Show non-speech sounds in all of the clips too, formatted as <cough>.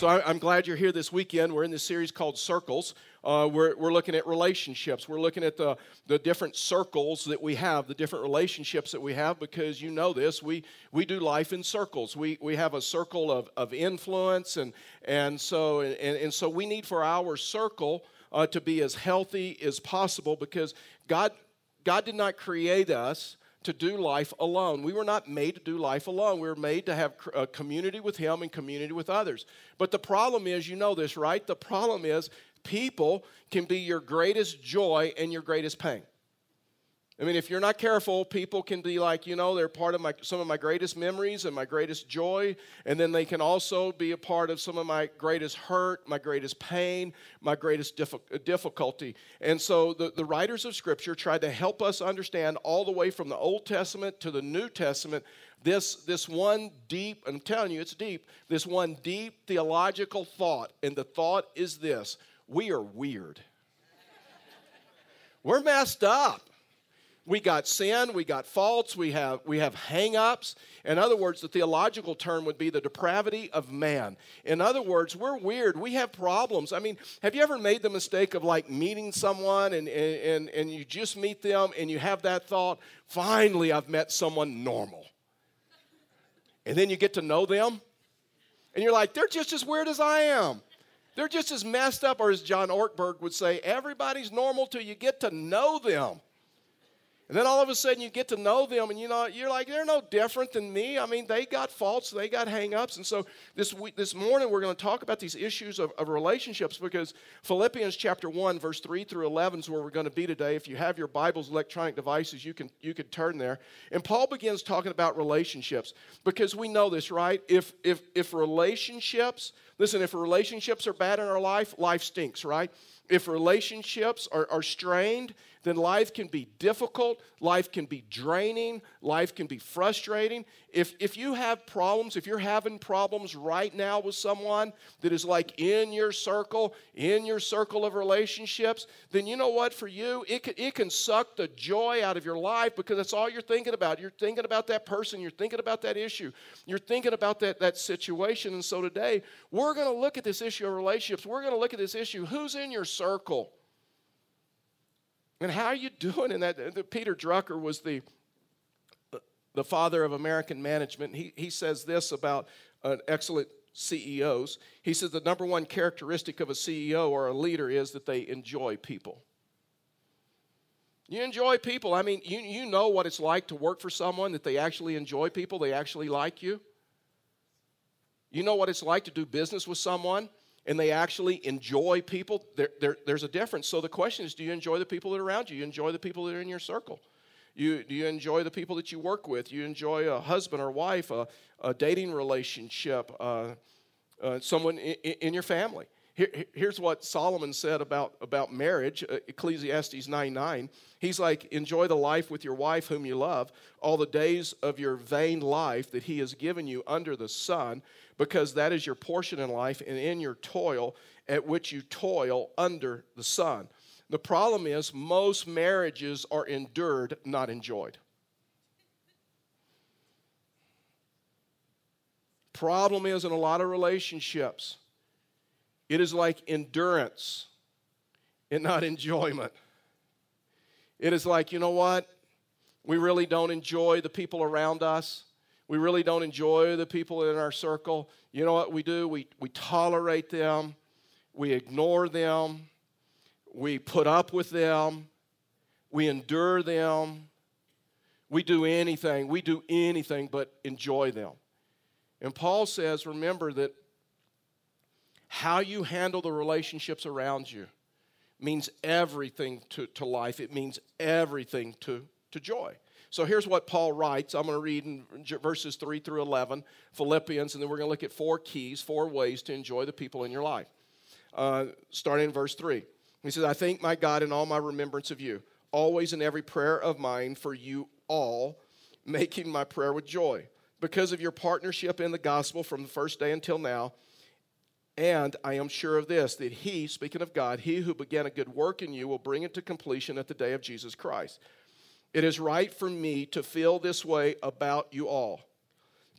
So I, am glad you're here this weekend. We're in this series called Circles. Uh, we're, we're looking at relationships. We're looking at the, the different circles that we have, the different relationships that we have, because you know this, we, we do life in circles. We, we have a circle of, of influence, and, and, so, and, and so we need for our circle uh, to be as healthy as possible because God, God did not create us to do life alone. We were not made to do life alone. We were made to have a community with Him and community with others. But the problem is, you know this, right? The problem is, people can be your greatest joy and your greatest pain. I mean, if you're not careful, people can be like, you know, they're part of my, some of my greatest memories and my greatest joy. And then they can also be a part of some of my greatest hurt, my greatest pain, my greatest difficulty. And so the, the writers of Scripture tried to help us understand all the way from the Old Testament to the New Testament this, this one deep, I'm telling you, it's deep, this one deep theological thought. And the thought is this we are weird. We're messed up we got sin, we got faults, we have we have hang-ups. In other words, the theological term would be the depravity of man. In other words, we're weird. We have problems. I mean, have you ever made the mistake of like meeting someone and and, and you just meet them and you have that thought, finally I've met someone normal. And then you get to know them, and you're like, they're just as weird as I am. They're just as messed up, or as John Ortberg would say, everybody's normal till you get to know them. And then all of a sudden you get to know them and you know you're like they're no different than me. I mean, they got faults, they got hangups. And so this week, this morning we're going to talk about these issues of, of relationships because Philippians chapter 1 verse 3 through 11 is where we're going to be today. If you have your Bibles, electronic devices, you can you can turn there. And Paul begins talking about relationships because we know this, right? If if if relationships, listen, if relationships are bad in our life, life stinks, right? If relationships are, are strained, then life can be difficult, life can be draining, life can be frustrating. If, if you have problems, if you're having problems right now with someone that is like in your circle, in your circle of relationships, then you know what? For you, it can, it can suck the joy out of your life because that's all you're thinking about. You're thinking about that person, you're thinking about that issue, you're thinking about that, that situation. And so today, we're going to look at this issue of relationships. We're going to look at this issue who's in your circle? And how are you doing in that? Peter Drucker was the, the father of American management. He, he says this about uh, excellent CEOs. He says the number one characteristic of a CEO or a leader is that they enjoy people. You enjoy people. I mean, you, you know what it's like to work for someone that they actually enjoy people, they actually like you. You know what it's like to do business with someone and they actually enjoy people, there, there, there's a difference. So the question is do you enjoy the people that are around you? You enjoy the people that are in your circle? You, do you enjoy the people that you work with? You enjoy a husband or wife, a, a dating relationship, uh, uh, someone in, in, your family? Here, here's what Solomon said about, about marriage, uh, Ecclesiastes 9 9. He's like, Enjoy the life with your wife whom you love, all the days of your vain life that he has given you under the sun because that is your portion in life and in your toil at which you toil under the sun. The problem is, most marriages are endured, not enjoyed. Problem is, in a lot of relationships, it is like endurance and not <laughs> enjoyment. It is like, you know what? We really don't enjoy the people around us. We really don't enjoy the people in our circle. You know what we do? We, we tolerate them, we ignore them, we put up with them, we endure them. We do anything, we do anything but enjoy them. And Paul says, remember that how you handle the relationships around you means everything to, to life, it means everything to, to joy. So here's what Paul writes. I'm going to read in verses 3 through 11, Philippians, and then we're going to look at four keys, four ways to enjoy the people in your life. Uh, starting in verse 3. He says, I thank my God in all my remembrance of you, always in every prayer of mine for you all, making my prayer with joy, because of your partnership in the gospel from the first day until now. And I am sure of this, that he, speaking of God, he who began a good work in you will bring it to completion at the day of Jesus Christ. It is right for me to feel this way about you all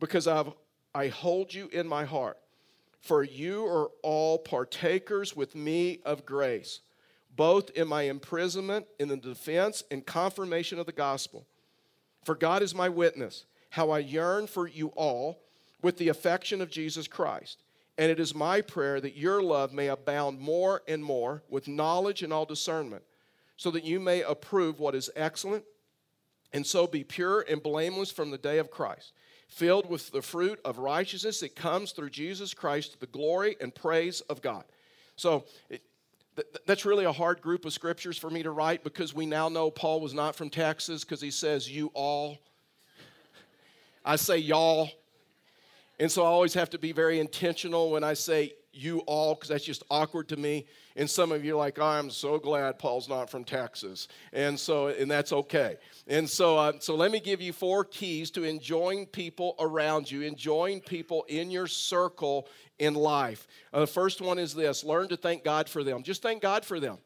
because I've, I hold you in my heart. For you are all partakers with me of grace, both in my imprisonment, in the defense and confirmation of the gospel. For God is my witness, how I yearn for you all with the affection of Jesus Christ. And it is my prayer that your love may abound more and more with knowledge and all discernment, so that you may approve what is excellent, and so be pure and blameless from the day of Christ, filled with the fruit of righteousness that comes through Jesus Christ to the glory and praise of God. So, it, that's really a hard group of scriptures for me to write because we now know Paul was not from Texas because he says, You all. I say y'all and so I always have to be very intentional when I say you all, because that's just awkward to me. And some of you are like, oh, I'm so glad Paul's not from Texas. And so, and that's okay. And so, uh, so let me give you four keys to enjoying people around you, enjoying people in your circle in life. Uh, the first one is this learn to thank God for them. Just thank God for them.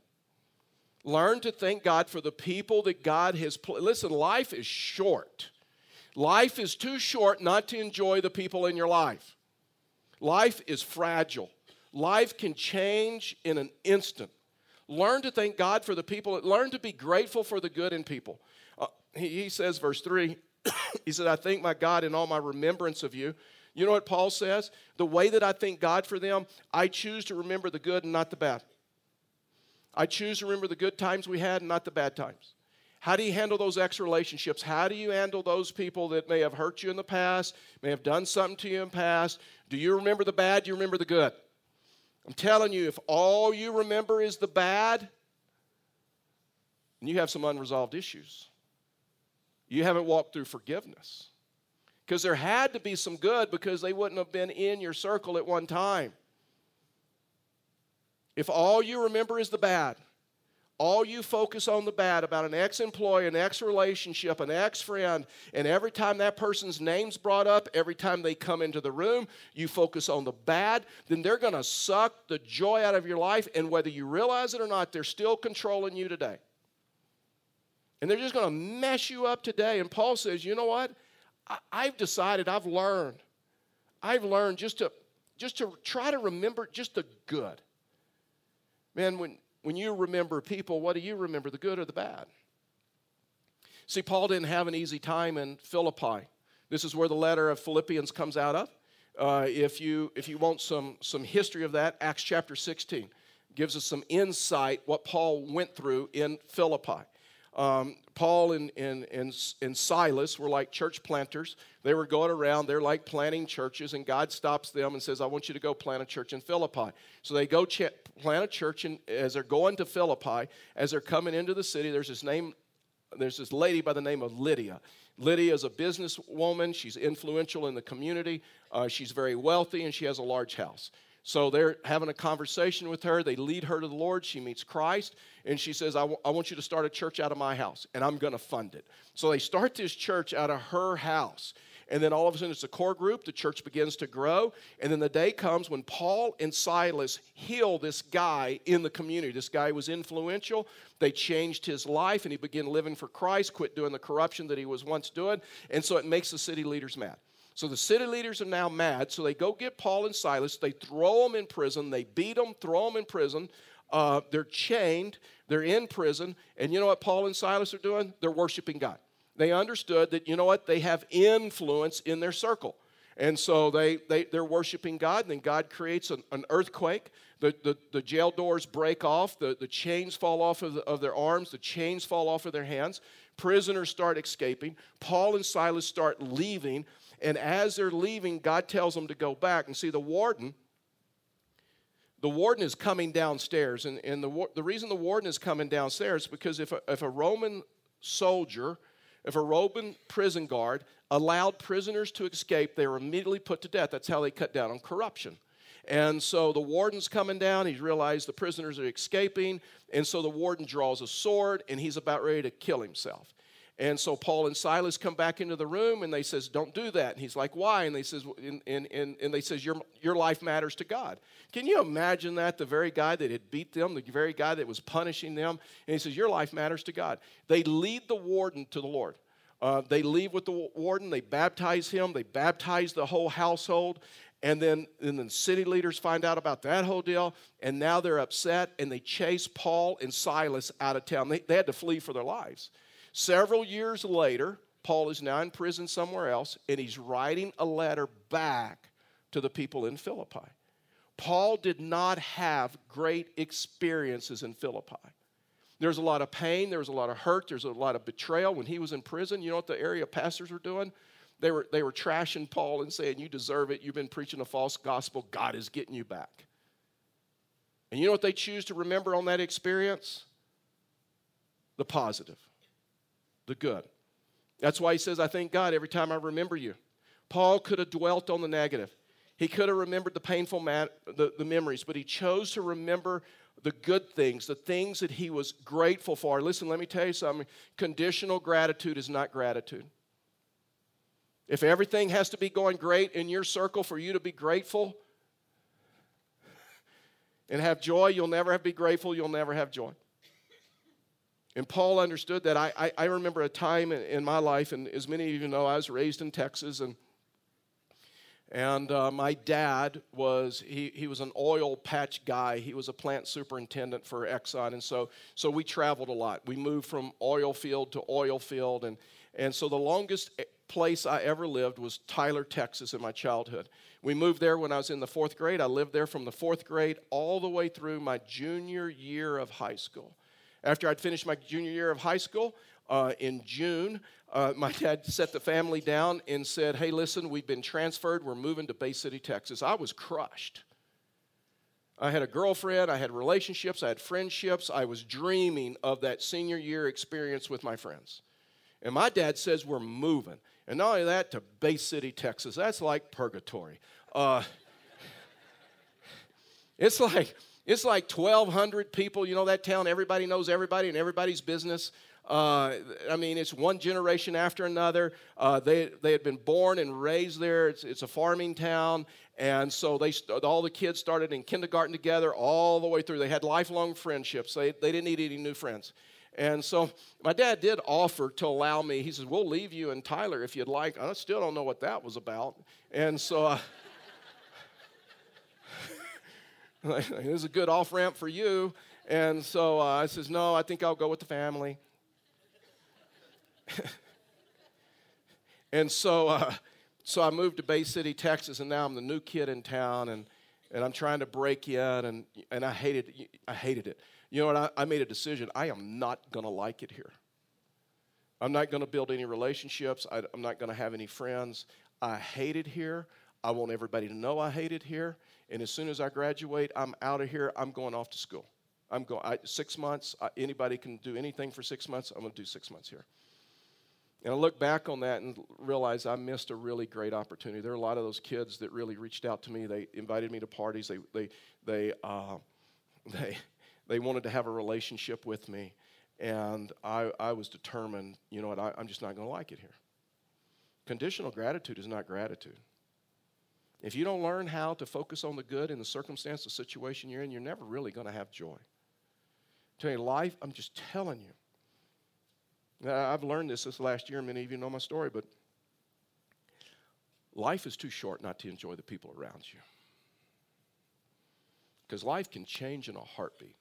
Learn to thank God for the people that God has. Pl- Listen, life is short. Life is too short not to enjoy the people in your life. Life is fragile. Life can change in an instant. Learn to thank God for the people. Learn to be grateful for the good in people. Uh, he, he says, verse 3, <coughs> he said, I thank my God in all my remembrance of you. You know what Paul says? The way that I thank God for them, I choose to remember the good and not the bad. I choose to remember the good times we had and not the bad times. How do you handle those ex relationships? How do you handle those people that may have hurt you in the past, may have done something to you in the past? Do you remember the bad? Do you remember the good? I'm telling you, if all you remember is the bad, and you have some unresolved issues. You haven't walked through forgiveness. Because there had to be some good because they wouldn't have been in your circle at one time. If all you remember is the bad, all you focus on the bad about an ex employee, an ex relationship, an ex friend, and every time that person's name's brought up, every time they come into the room, you focus on the bad, then they're going to suck the joy out of your life. And whether you realize it or not, they're still controlling you today. And they're just going to mess you up today. And Paul says, you know what? I, have decided, I've learned. I've learned just to just to try to remember just the good. Man, when when you remember people, what do you remember, the good or the bad? See, Paul didn't have an easy time in Philippi. This is where the letter of Philippians comes out of. Uh, if, you, if you want some, some history of that, Acts chapter 16 gives us some insight what Paul went through in Philippi. Um, Paul and, and, and, and Silas were like church planters. They were going around, they're like planting churches, and God stops them and says, I want you to go plant a church in Philippi. So they go ch- plant a church, and as they're going to Philippi, as they're coming into the city, there's this name, there's this lady by the name of Lydia. Lydia is a businesswoman. She's influential in the community. Uh, she's very wealthy, and she has a large house. So they're having a conversation with her. They lead her to the Lord. She meets Christ, and she says, I, want you to start a church out of my house, and I'm going to fund it. So they start this church out of her house. And then all of a sudden, it's a core group. The church begins to grow. And then the day comes when Paul and Silas heal this guy in the community. This guy was influential. They changed his life, and he began living for Christ, quit doing the corruption that he was once doing. And so it makes the city leaders mad. So the city leaders are now mad. So they go get Paul and Silas. They throw them in prison. They beat them, throw them in prison. Uh, they're chained. They're in prison. And you know what Paul and Silas are doing? They're worshiping God. They understood that, you know what? They have influence in their circle. And so they, they, they're worshiping God, and then God creates an, an earthquake. The, the, the, jail doors break off, the, the chains fall off of, the, of their arms, the chains fall off of their hands. Prisoners start escaping. Paul and Silas start leaving. And as they're leaving, God tells them to go back. And see, the warden, the warden is coming downstairs. And, and the, the reason the warden is coming downstairs is because if a, if a Roman soldier, if a Roman prison guard allowed prisoners to escape, they were immediately put to death. That's how they cut down on corruption. And so the warden's coming down. He's realized the prisoners are escaping. And so the warden draws a sword and he's about ready to kill himself. And so Paul and Silas come back into the room and they says, "Don't do that." And he's like, "Why?" And they says, and, and, and, they says, "Your your life matters to God." Can you imagine that? The very guy that had beat them, the very guy that was punishing them, and he says, "Your life matters to God." They lead the warden to the Lord. Uh, they leave with the warden. They baptize him. They baptize the whole household. And then, and then city leaders find out about that whole deal, and now they're upset and they chase Paul and Silas out of town. They, they had to flee for their lives. Several years later, Paul is now in prison somewhere else, and he's writing a letter back to the people in Philippi. Paul did not have great experiences in Philippi. There's a lot of pain, there was a lot of hurt, there's a lot of betrayal. When he was in prison, you know what the area pastors were doing? They were, they were trashing Paul and saying, You deserve it. You've been preaching a false gospel. God is getting you back. And you know what they choose to remember on that experience? The positive, the good. That's why he says, I thank God every time I remember you. Paul could have dwelt on the negative. He could have remembered the painful mat, the, the memories, but he chose to remember the good things, the things that he was grateful for. Listen, let me tell you something conditional gratitude is not gratitude. If everything has to be going great in your circle for you to be grateful and have joy, you'll never have be grateful, you'll never have joy. And Paul understood that. I, I, I remember a time in, in, my life, and as many of you know, I was raised in Texas, and and uh, my dad was he, he was an oil patch guy. He was a plant superintendent for Exxon, and so so we traveled a lot. We moved from oil field to oil field, and and so the longest place I ever lived was Tyler, Texas, in my childhood. We moved there when I was in the fourth grade. I lived there from the fourth grade all the way through my junior year of high school. After I'd finished my junior year of high school, uh, in June, uh, my dad set the family down and said, Hey, listen, we've been transferred. We're moving to Bay City, Texas. I was crushed. I had a girlfriend, I had relationships, I had friendships. I was dreaming of that senior year experience with my friends. And my dad says we're moving. And not only that, to Bay City, Texas. That's like purgatory. Uh, <laughs> it's like it's like 1,200 people. You know that town. Everybody knows everybody and everybody's business. Uh, I mean, it's one generation after another. Uh, they, they had been born and raised there. It's, it's a farming town. And so they, all the kids started in kindergarten together all the way through. They had lifelong friendships. They, they didn't need any new friends. And so my dad did offer to allow me. He says, We'll leave you in Tyler if you'd like. I still don't know what that was about. And so uh, this is a good off ramp for you. And so uh, I says, No, I think I'll go with the family. <laughs> and so, uh, so I moved to Bay City, Texas, and now I'm the new kid in town, and, and I'm trying to break in, and, and I hated I hated it. You know what? I, I made a decision. I am not going to like it here. I'm not going to build any relationships. I, I'm not going to have any friends. I hate it here. I want everybody to know I hate it here. And as soon as I graduate, I'm out of here. I'm going off to school. I'm going I, six months. I, anybody can do anything for six months. I'm going to do six months here. And I look back on that and realize I missed a really great opportunity. There are a lot of those kids that really reached out to me. They invited me to parties. They they they uh, <laughs> they they wanted to have a relationship with me. And I, I was determined, you know what, I, I'm just not going to like it here. Conditional gratitude is not gratitude. If you don't learn how to focus on the good in the circumstance, the situation you're in, you're never really going to have joy. Tell you, life, I'm just telling you. Now, I've learned this this last year, many of you know my story, but life is too short not to enjoy the people around you. Because life can change in a heartbeat.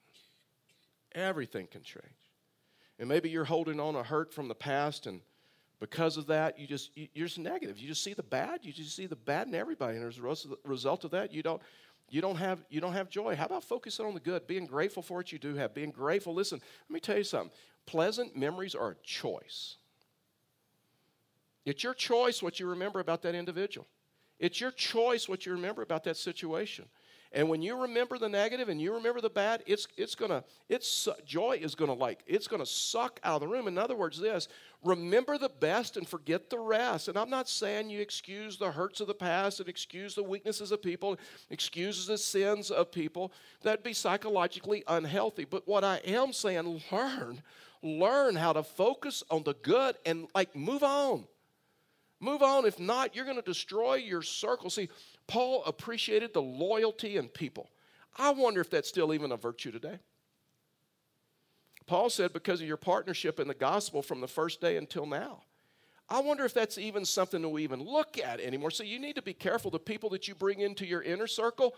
Everything can change. And maybe you're holding on a hurt from the past, and because of that, you just you're just negative. You just see the bad. You just see the bad in everybody, and as a result of that, you don't you don't have you don't have joy. How about focusing on the good, being grateful for what you do have, being grateful. Listen, let me tell you something. Pleasant memories are a choice. It's your choice what you remember about that individual. It's your choice what you remember about that situation. And when you remember the negative and you remember the bad, it's, it's gonna, it's, joy is gonna like, it's gonna suck out of the room. In other words, this, remember the best and forget the rest. And I'm not saying you excuse the hurts of the past and excuse the weaknesses of people, excuse the sins of people. That'd be psychologically unhealthy. But what I am saying, learn, learn how to focus on the good and like move on. Move on. If not, you're going to destroy your circle. See, Paul appreciated the loyalty in people. I wonder if that's still even a virtue today. Paul said, because of your partnership in the gospel from the first day until now, I wonder if that's even something that we even look at anymore. So you need to be careful. The people that you bring into your inner circle,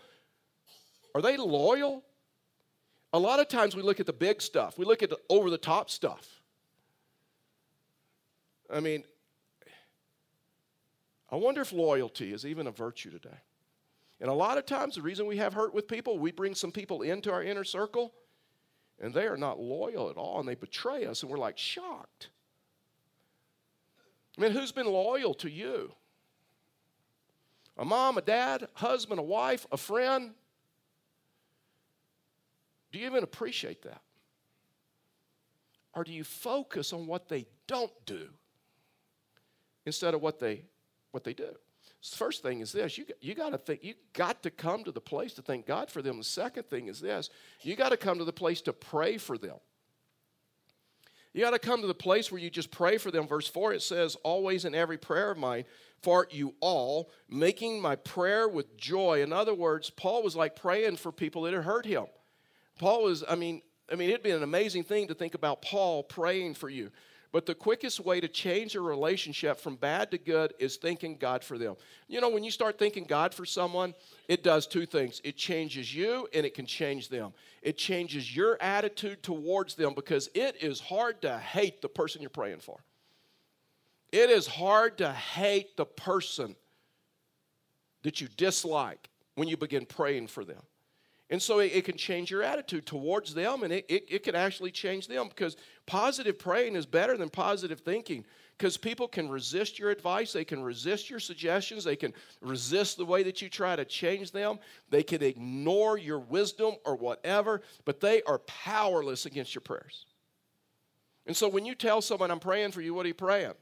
are they loyal? A lot of times we look at the big stuff, we look at the over the top stuff. I mean, I wonder if loyalty is even a virtue today. And a lot of times, the reason we have hurt with people, we bring some people into our inner circle, and they are not loyal at all, and they betray us, and we're like shocked. I mean, who's been loyal to you? A mom, a dad, a husband, a wife, a friend? Do you even appreciate that? Or do you focus on what they don't do instead of what they what they do? First thing is this: you you got to think you got to come to the place to thank God for them. The second thing is this: you got to come to the place to pray for them. You got to come to the place where you just pray for them. Verse 4 it says, Always in every prayer of mine, for you all, making my prayer with joy. In other words, Paul was like praying for people that had hurt him. Paul was, I mean, I mean, it'd be an amazing thing to think about Paul praying for you. But the quickest way to change a relationship from bad to good is thanking God for them. You know, when you start thanking God for someone, it does two things it changes you and it can change them. It changes your attitude towards them because it is hard to hate the person you're praying for. It is hard to hate the person that you dislike when you begin praying for them. And so it, it, can change your attitude towards them and it, it, it can actually change them because positive praying is better than positive thinking because people can resist your advice, they can resist your suggestions, they can resist the way that you try to change them, they can ignore your wisdom or whatever, but they are powerless against your prayers. And so when you tell someone, I'm praying for you, what are you praying?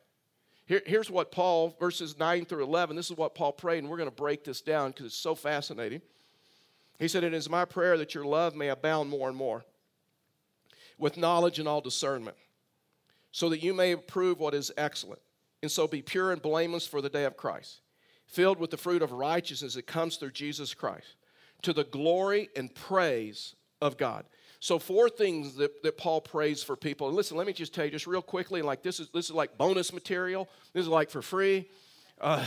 Here, here's what Paul, verses 9 through 11, this is what Paul prayed, and we're going to break this down because it's so fascinating. He said, It is my prayer that your love may abound more and more with knowledge and all discernment, so that you may approve what is excellent, and so be pure and blameless for the day of Christ, filled with the fruit of righteousness that comes through Jesus Christ, to the glory and praise of God. So, four things that, that Paul prays for people. And listen, let me just tell you just real quickly, like this is this is like bonus material. This is like for free. Uh,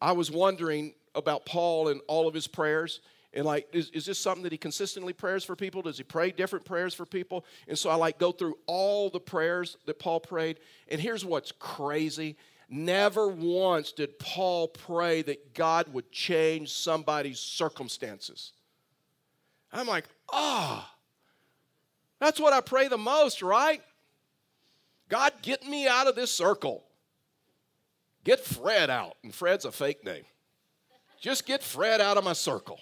I was wondering about Paul and all of his prayers. And like, is, is this something that he consistently prays for people? Does he pray different prayers for people? And so I like go through all the prayers that Paul prayed. And here's what's crazy. Never once did Paul pray that God would change somebody's circumstances. I'm like, ah, oh, that's what I pray the most, right? God, get me out of this circle. Get Fred out. And Fred's a fake name. Just get Fred out of my circle.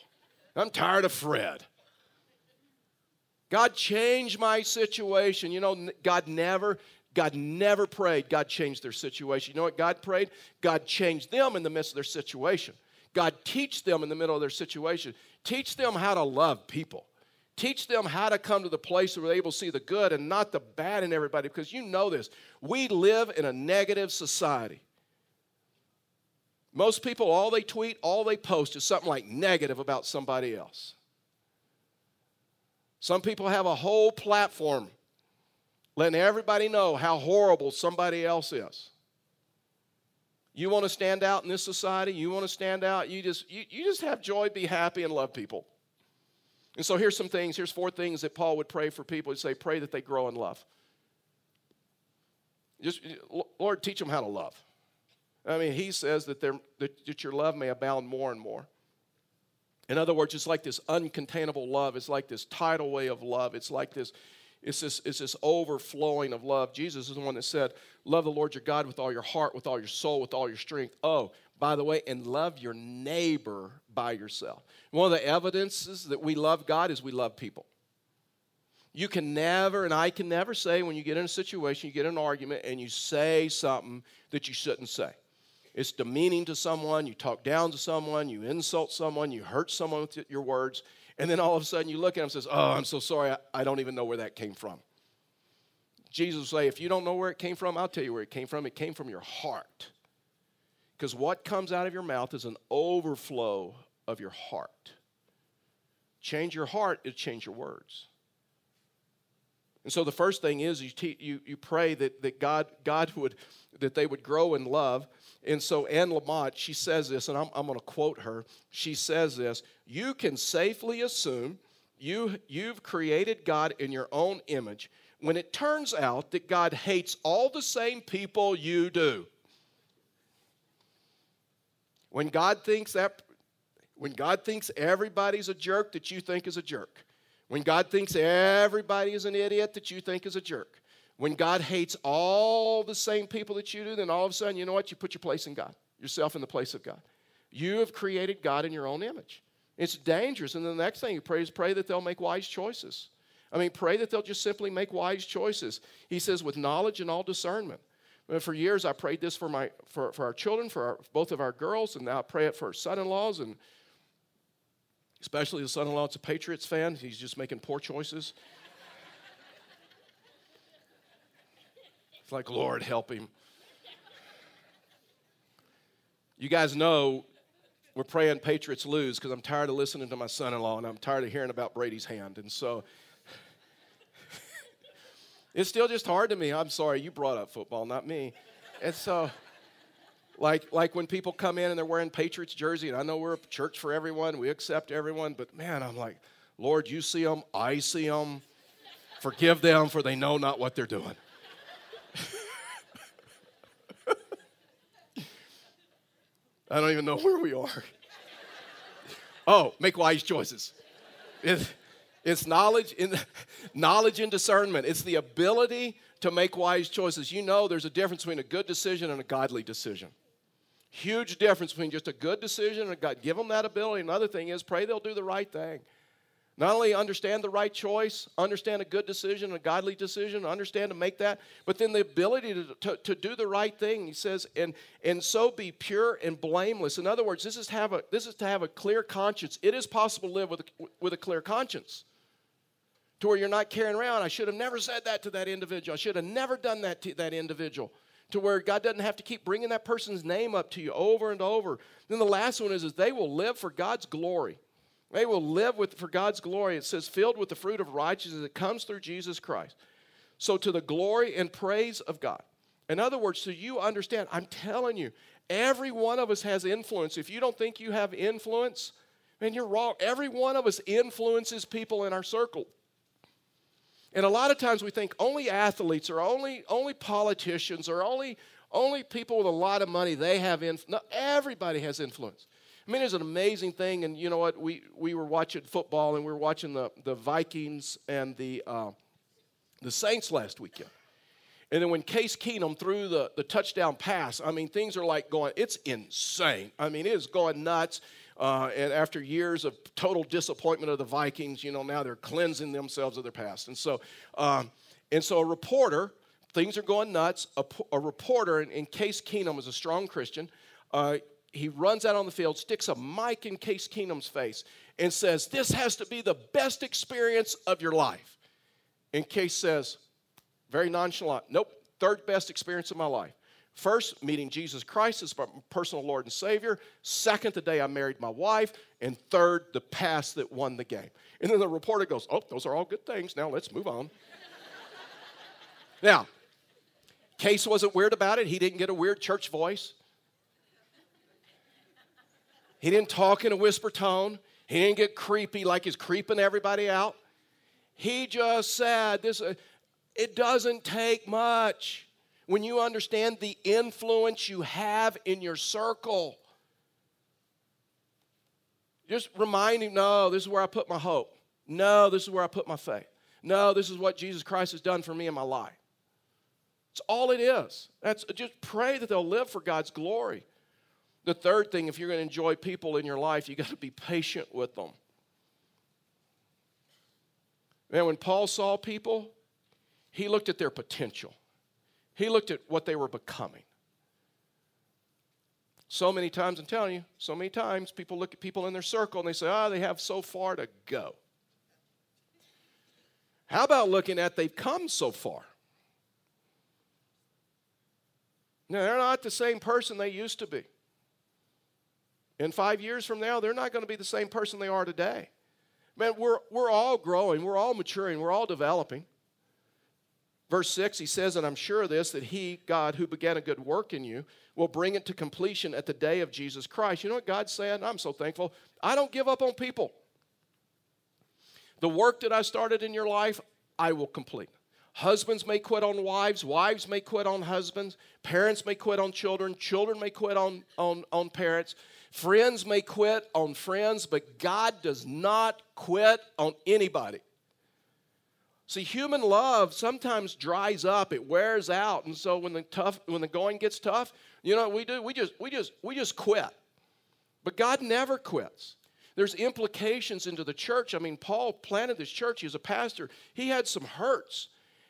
I'm tired of Fred. God changed my situation. You know, God never, God never prayed, God changed their situation. You know what God prayed? God changed them in the midst of their situation. God teach them in the middle of their situation. Teach them how to love people. Teach them how to come to the place where they're able to see the good and not the bad in everybody because you know this. We live in a negative society. Most people, all they tweet, all they post is something like negative about somebody else. Some people have a whole platform letting everybody know how horrible somebody else is. You want to stand out in this society? You want to stand out? You just you, you just have joy, be happy, and love people. And so here's some things, here's four things that Paul would pray for people. He'd say, pray that they grow in love. Just Lord, teach them how to love. I mean, he says that, that, that your love may abound more and more. In other words, it's like this uncontainable love. It's like this tidal wave of love. It's like this, it's this, it's this overflowing of love. Jesus is the one that said, Love the Lord your God with all your heart, with all your soul, with all your strength. Oh, by the way, and love your neighbor by yourself. One of the evidences that we love God is we love people. You can never, and I can never say when you get in a situation, you get in an argument, and you say something that you shouldn't say it's demeaning to someone, you talk down to someone, you insult someone, you hurt someone with your words, and then all of a sudden you look at them and says, "Oh, I'm so sorry. I, don't even know where that came from." Jesus say, "If you don't know where it came from, I'll tell you where it came from. It came from your heart." Because what comes out of your mouth is an overflow of your heart. Change your heart, it change your words. And so the first thing is you, te- you, you pray that, that God, God would, that they would grow in love. And so Anne Lamott, she says this, and I'm, I'm going to quote her. She says this You can safely assume you, you've created God in your own image when it turns out that God hates all the same people you do. When God thinks that when God thinks everybody's a jerk that you think is a jerk. When God thinks everybody is an idiot that you think is a jerk. When God hates all the same people that you do, then all of a sudden, you know what? You put your place in God, yourself in the place of God. You have created God in your own image. It's dangerous. And the next thing you pray is pray that they'll make wise choices. I mean, pray that they'll just simply make wise choices. He says, with knowledge and all discernment. For years, I prayed this for, my, for, for our children, for our, both of our girls, and now I pray it for our son in laws and especially the son in law It's a Patriots fan. He's just making poor choices. it's like, Lord, help him. You guys know we're praying Patriots lose because I'm tired of listening to my son in law and I'm tired of hearing about Brady's hand. And so <laughs> it's still just hard to me. I'm sorry, you brought up football, not me. And so. Like, like when people come in and they're wearing Patriots jersey, and I know we're a church for everyone, we accept everyone, but man, I'm like, Lord, you see them, I see them. Forgive them, for they know not what they're doing. <laughs> I don't even know where we are. Oh, make wise choices. It's, it's knowledge, in, knowledge and discernment. It's the ability to make wise choices. You know there's a difference between a good decision and a godly decision. Huge difference between just a good decision and God. Give them that ability. Another thing is pray they'll do the right thing. Not only understand the right choice, understand a good decision, a godly decision, understand to make that, but then the ability to, to, to, do the right thing. He says, and, and so be pure and blameless. In other words, this is, to have a, this is to have a clear conscience. It is possible to live with a, with a clear conscience to where you're not carrying around. I should have never said that to that individual. I should have never done that to that individual to where God doesn't have to keep bringing that person's name up to you over and over. Then the last one is, is they will live for God's glory. They will live with, for God's glory. It says, filled with the fruit of righteousness that comes through Jesus Christ. So, to the glory and praise of God. In other words, so you understand, I'm telling you, every one of us has influence. If you don't think you have influence, then you're wrong. Every one of us influences people in our circle. And a lot of times we think only athletes or only, only politicians or only, only people with a lot of money, they have influence. No, everybody has influence. I mean, it's an amazing thing. And you know what? We, we were watching football and we were watching the, the Vikings and the, uh, the Saints last weekend. And then when Case Keenum threw the, the touchdown pass, I mean, things are like going, it's insane. I mean, it is going nuts. Uh, and after years of total disappointment of the Vikings, you know, now they're cleansing themselves of their past. And so, um, and so a reporter, things are going nuts. A, a reporter, in, in, Case Keenum is a strong Christian. Uh, he runs out on the field, sticks a mic in Case Keenum's face, and says, This has to be the best experience of your life. And Case says, very nonchalant, Nope, third best experience of my life. First, meeting Jesus Christ as my personal Lord and Savior. Second, the day I married my wife. And third, the pass that won the game. And then the reporter goes, Oh, those are all good things. Now let's move on. now, Case wasn't weird about it. He didn't get a weird church voice. He didn't talk in a whisper tone. He didn't get creepy like he's creeping everybody out. He just said, "This. Uh, it doesn't take much." When you understand the influence you have in your circle. Just remind him, no, this is where I put my hope. No, this is where I put my faith. No, this is what Jesus Christ has done for me in my life. It's all it is. That's just pray that they'll live for God's glory. The third thing, if you're going to enjoy people in your life, you got to be patient with them. Man, when Paul saw people, he looked at their potential. He looked at what they were becoming. So many times, I'm telling you, so many times people look at people in their circle and they say, ah, oh, they have so far to go. How about looking at they've come so far? Now, they're not the same person they used to be. In five years from now, they're not going to be the same person they are today. Man, we're, we're all growing, we're all maturing, we're all developing. Verse 6, he says, And I'm sure of this, that he, God, who began a good work in you, will bring it to completion at the day of Jesus Christ. You know what God's saying? I'm so thankful. I don't give up on people. The work that I started in your life, I will complete. Husbands may quit on wives, wives may quit on husbands, parents may quit on children, children may quit on, on, on parents, friends may quit on friends, but God does not quit on anybody. See, human love sometimes dries up, it wears out, and so when the tough when the going gets tough, you know what we do? We just we just we just quit. But God never quits. There's implications into the church. I mean, Paul planted this church, he was a pastor. He had some hurts.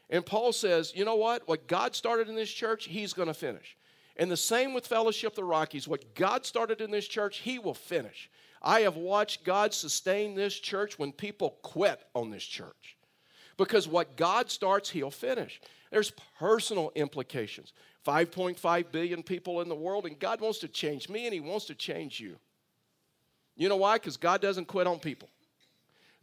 And Paul says, you know what? What God started in this church, he's going to finish. And the same with Fellowship the Rockies. What God started in this church, he will finish. I have watched God sustain this church when people quit on this church. Because what God starts, He'll finish. There's personal implications. 5.5 billion people in the world, and God wants to change me and He wants to change you. You know why? Because God doesn't quit on people.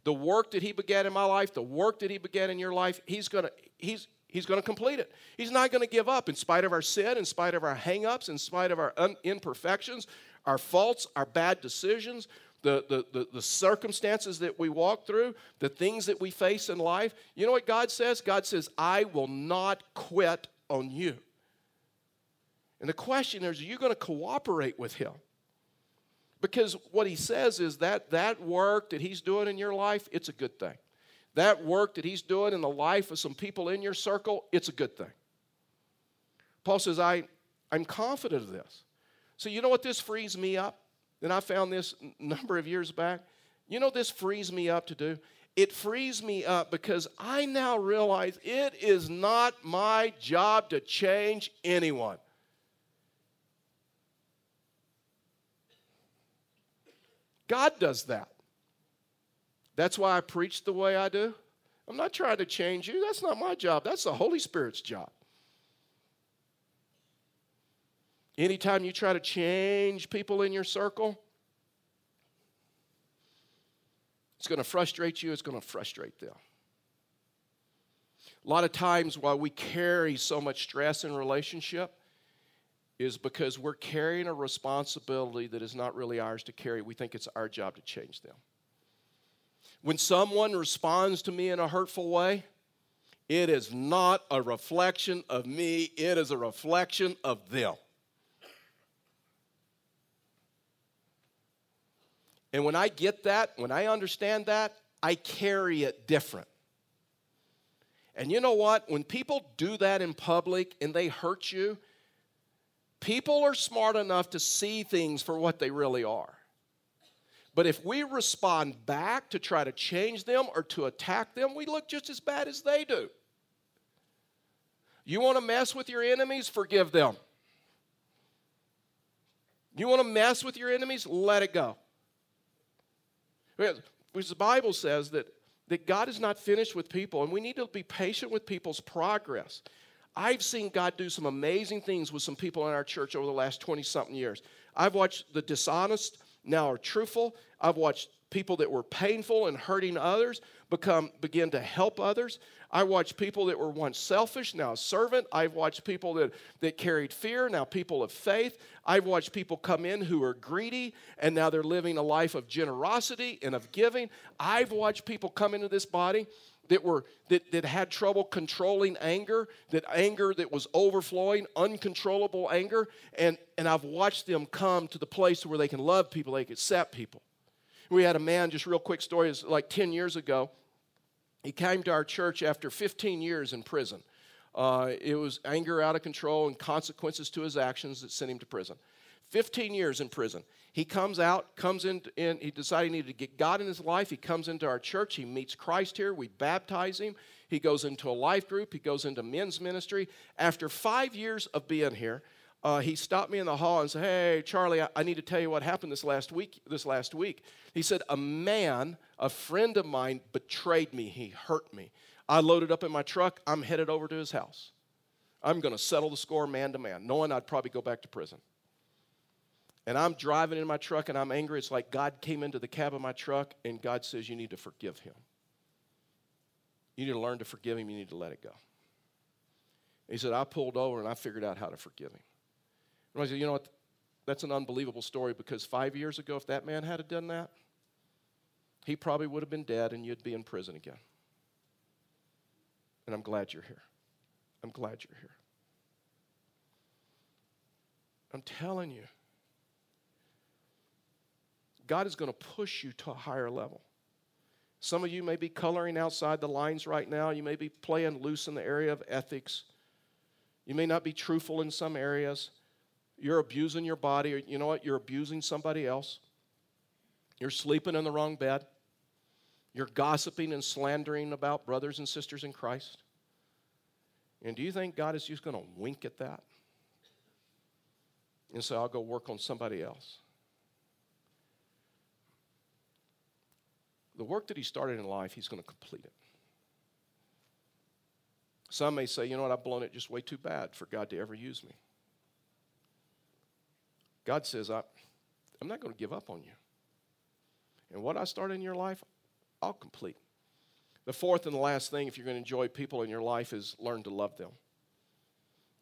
The work that He began in my life, the work that He began in your life, He's gonna, He's, He's going to complete it. He's not going to give up in spite of our sin, in spite of our hangups, in spite of our un- imperfections, our faults, our bad decisions, the, the, the, the, circumstances that we walk through, the things that we face in life. You know what God says? God says, I will not quit on you. And the question is, are you going to cooperate with Him? Because what He says is that that work that He's doing in your life, it's a good thing. That work that He's doing in the life of some people in your circle, it's a good thing. Paul says, I, I'm confident of this. So, you know what this frees me up? And I found this number of years back. You know, this frees me up to do? It frees me up because I now realize it is not my job to change anyone. God does that. That's why I preach the way I do. I'm not trying to change you. That's not my job. That's the Holy Spirit's job. Anytime you try to change people in your circle, it's going to frustrate you, it's going to frustrate them. A lot of times, why we carry so much stress in relationship is because we're carrying a responsibility that is not really ours to carry. We think it's our job to change them. When someone responds to me in a hurtful way, it is not a reflection of me, it is a reflection of them. And when I get that, when I understand that, I carry it different. And you know what? When people do that in public and they hurt you, people are smart enough to see things for what they really are. But if we respond back to try to change them or to attack them, we look just as bad as they do. You want to mess with your enemies? Forgive them. You want to mess with your enemies? Let it go. Because the Bible says that, that God is not finished with people, and we need to be patient with people's progress. I've seen God do some amazing things with some people in our church over the last 20 something years. I've watched the dishonest now are truthful. I've watched people that were painful and hurting others become begin to help others. I watched people that were once selfish, now servant. I've watched people that, that carried fear, now people of faith. I've watched people come in who are greedy, and now they're living a life of generosity and of giving. I've watched people come into this body that were that, that had trouble controlling anger that anger that was overflowing uncontrollable anger and and i've watched them come to the place where they can love people they can accept people we had a man just real quick story is like 10 years ago he came to our church after 15 years in prison. Uh, it was anger out of control and consequences to his actions that sent him to prison. 15 years in prison. He comes out, comes in, in, he decided he needed to get God in his life. He comes into our church. He meets Christ here. We baptize him. He goes into a life group. He goes into men's ministry. After five years of being here, uh, he stopped me in the hall and said, "Hey, Charlie, I, I, need to tell you what happened this last week. This last week, he said a man, a friend of mine, betrayed me. He hurt me. I loaded up in my truck. I'm headed over to his house. I'm going to settle the score man to man, knowing I'd probably go back to prison. And I'm driving in my truck and I'm angry. It's like God came into the cab of my truck and God says, "You need to forgive him. You need to learn to forgive him. You need to let it go." He said, I pulled over and I figured out how to forgive him. And I said, You know what? That's an unbelievable story because five years ago, if that man had done that, he probably would have been dead and you'd be in prison again. And I'm glad you're here. I'm glad you're here. I'm telling you, God is going to push you to a higher level. Some of you may be coloring outside the lines right now. You may be playing loose in the area of ethics. You may not be truthful in some areas. You're abusing your body, or you know what? You're abusing somebody else. You're sleeping in the wrong bed. You're gossiping and slandering about brothers and sisters in Christ. And do you think God is just going to wink at that? And say, I'll go work on somebody else. The work that he started in life, he's going to complete it. Some may say, you know what, I've blown it just way too bad for God to ever use me. God says, I, I'm not going to give up on you. And what I started in your life, I'll complete. The fourth and the last thing, if you're going to enjoy people in your life, is learn to love them.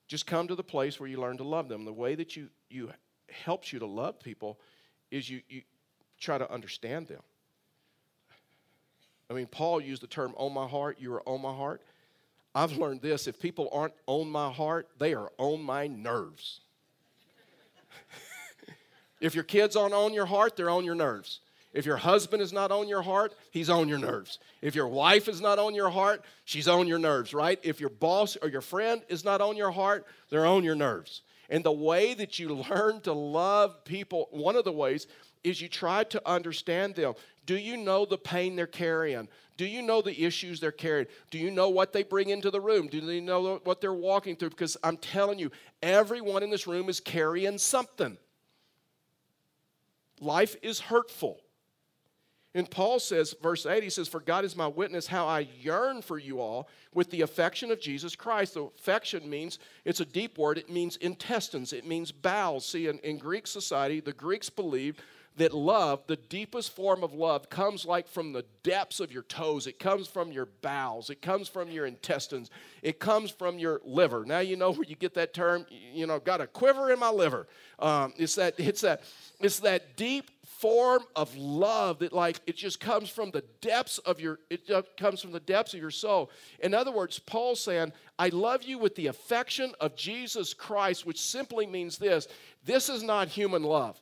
Just come to the place where you learn to love them. The way that you, you helps you to love people is you, you try to understand them. I mean, Paul used the term on my heart, you are on my heart. I've learned this if people aren't on my heart, they are on my nerves. <laughs> if your kids aren't on your heart, they're on your nerves. If your husband is not on your heart, he's on your nerves. If your wife is not on your heart, she's on your nerves, right? If your boss or your friend is not on your heart, they're on your nerves. And the way that you learn to love people, one of the ways is you try to understand them. Do you know the pain they're carrying? Do you know the issues they're carrying? Do you know what they bring into the room? Do they know what they're walking through? Because I'm telling you, everyone in this room is carrying something. Life is hurtful. And Paul says, verse 8, he says, For God is my witness how I yearn for you all with the affection of Jesus Christ. The affection means, it's a deep word, it means intestines, it means bowels. See, in, in Greek society, the Greeks believed that love, the deepest form of love, comes like from the depths of your toes. It comes from your bowels. It comes from your intestines. It comes from your liver. Now you know where you get that term. You know, got a quiver in my liver. Um, it's that. It's that. It's that deep form of love that like it just comes from the depths of your it comes from the depths of your soul in other words paul's saying i love you with the affection of jesus christ which simply means this this is not human love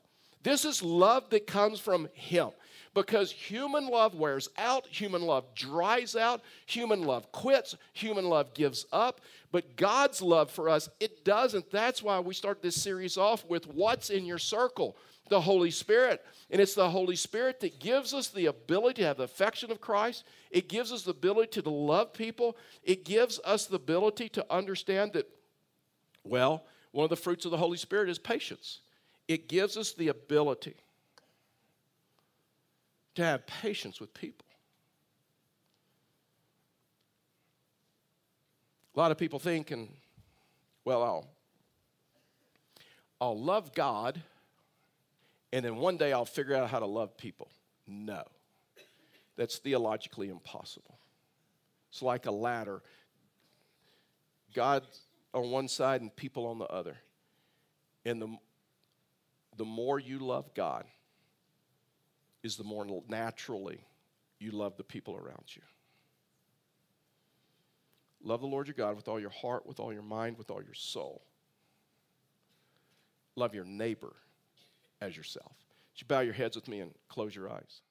this is love that comes from him because human love wears out, human love dries out, human love quits, human love gives up. But God's love for us, it doesn't. That's why we start this series off with what's in your circle? the Holy Spirit. And it's the Holy Spirit that gives us the ability to have the affection of Christ. It gives us the ability to love people. It gives us the ability to understand that, well, one of the fruits of the Holy Spirit is patience. It gives us the ability to have patience with people. A lot of people think, and well, I'll, I'll love God and then one day I'll figure out how to love people. No, that's theologically impossible. It's like a ladder God on one side and people on the other. And the, the more you love God, is the more naturally you love the people around you. Love the Lord your God with all your heart, with all your mind, with all your soul. Love your neighbor as yourself. Would you bow your heads with me and close your eyes?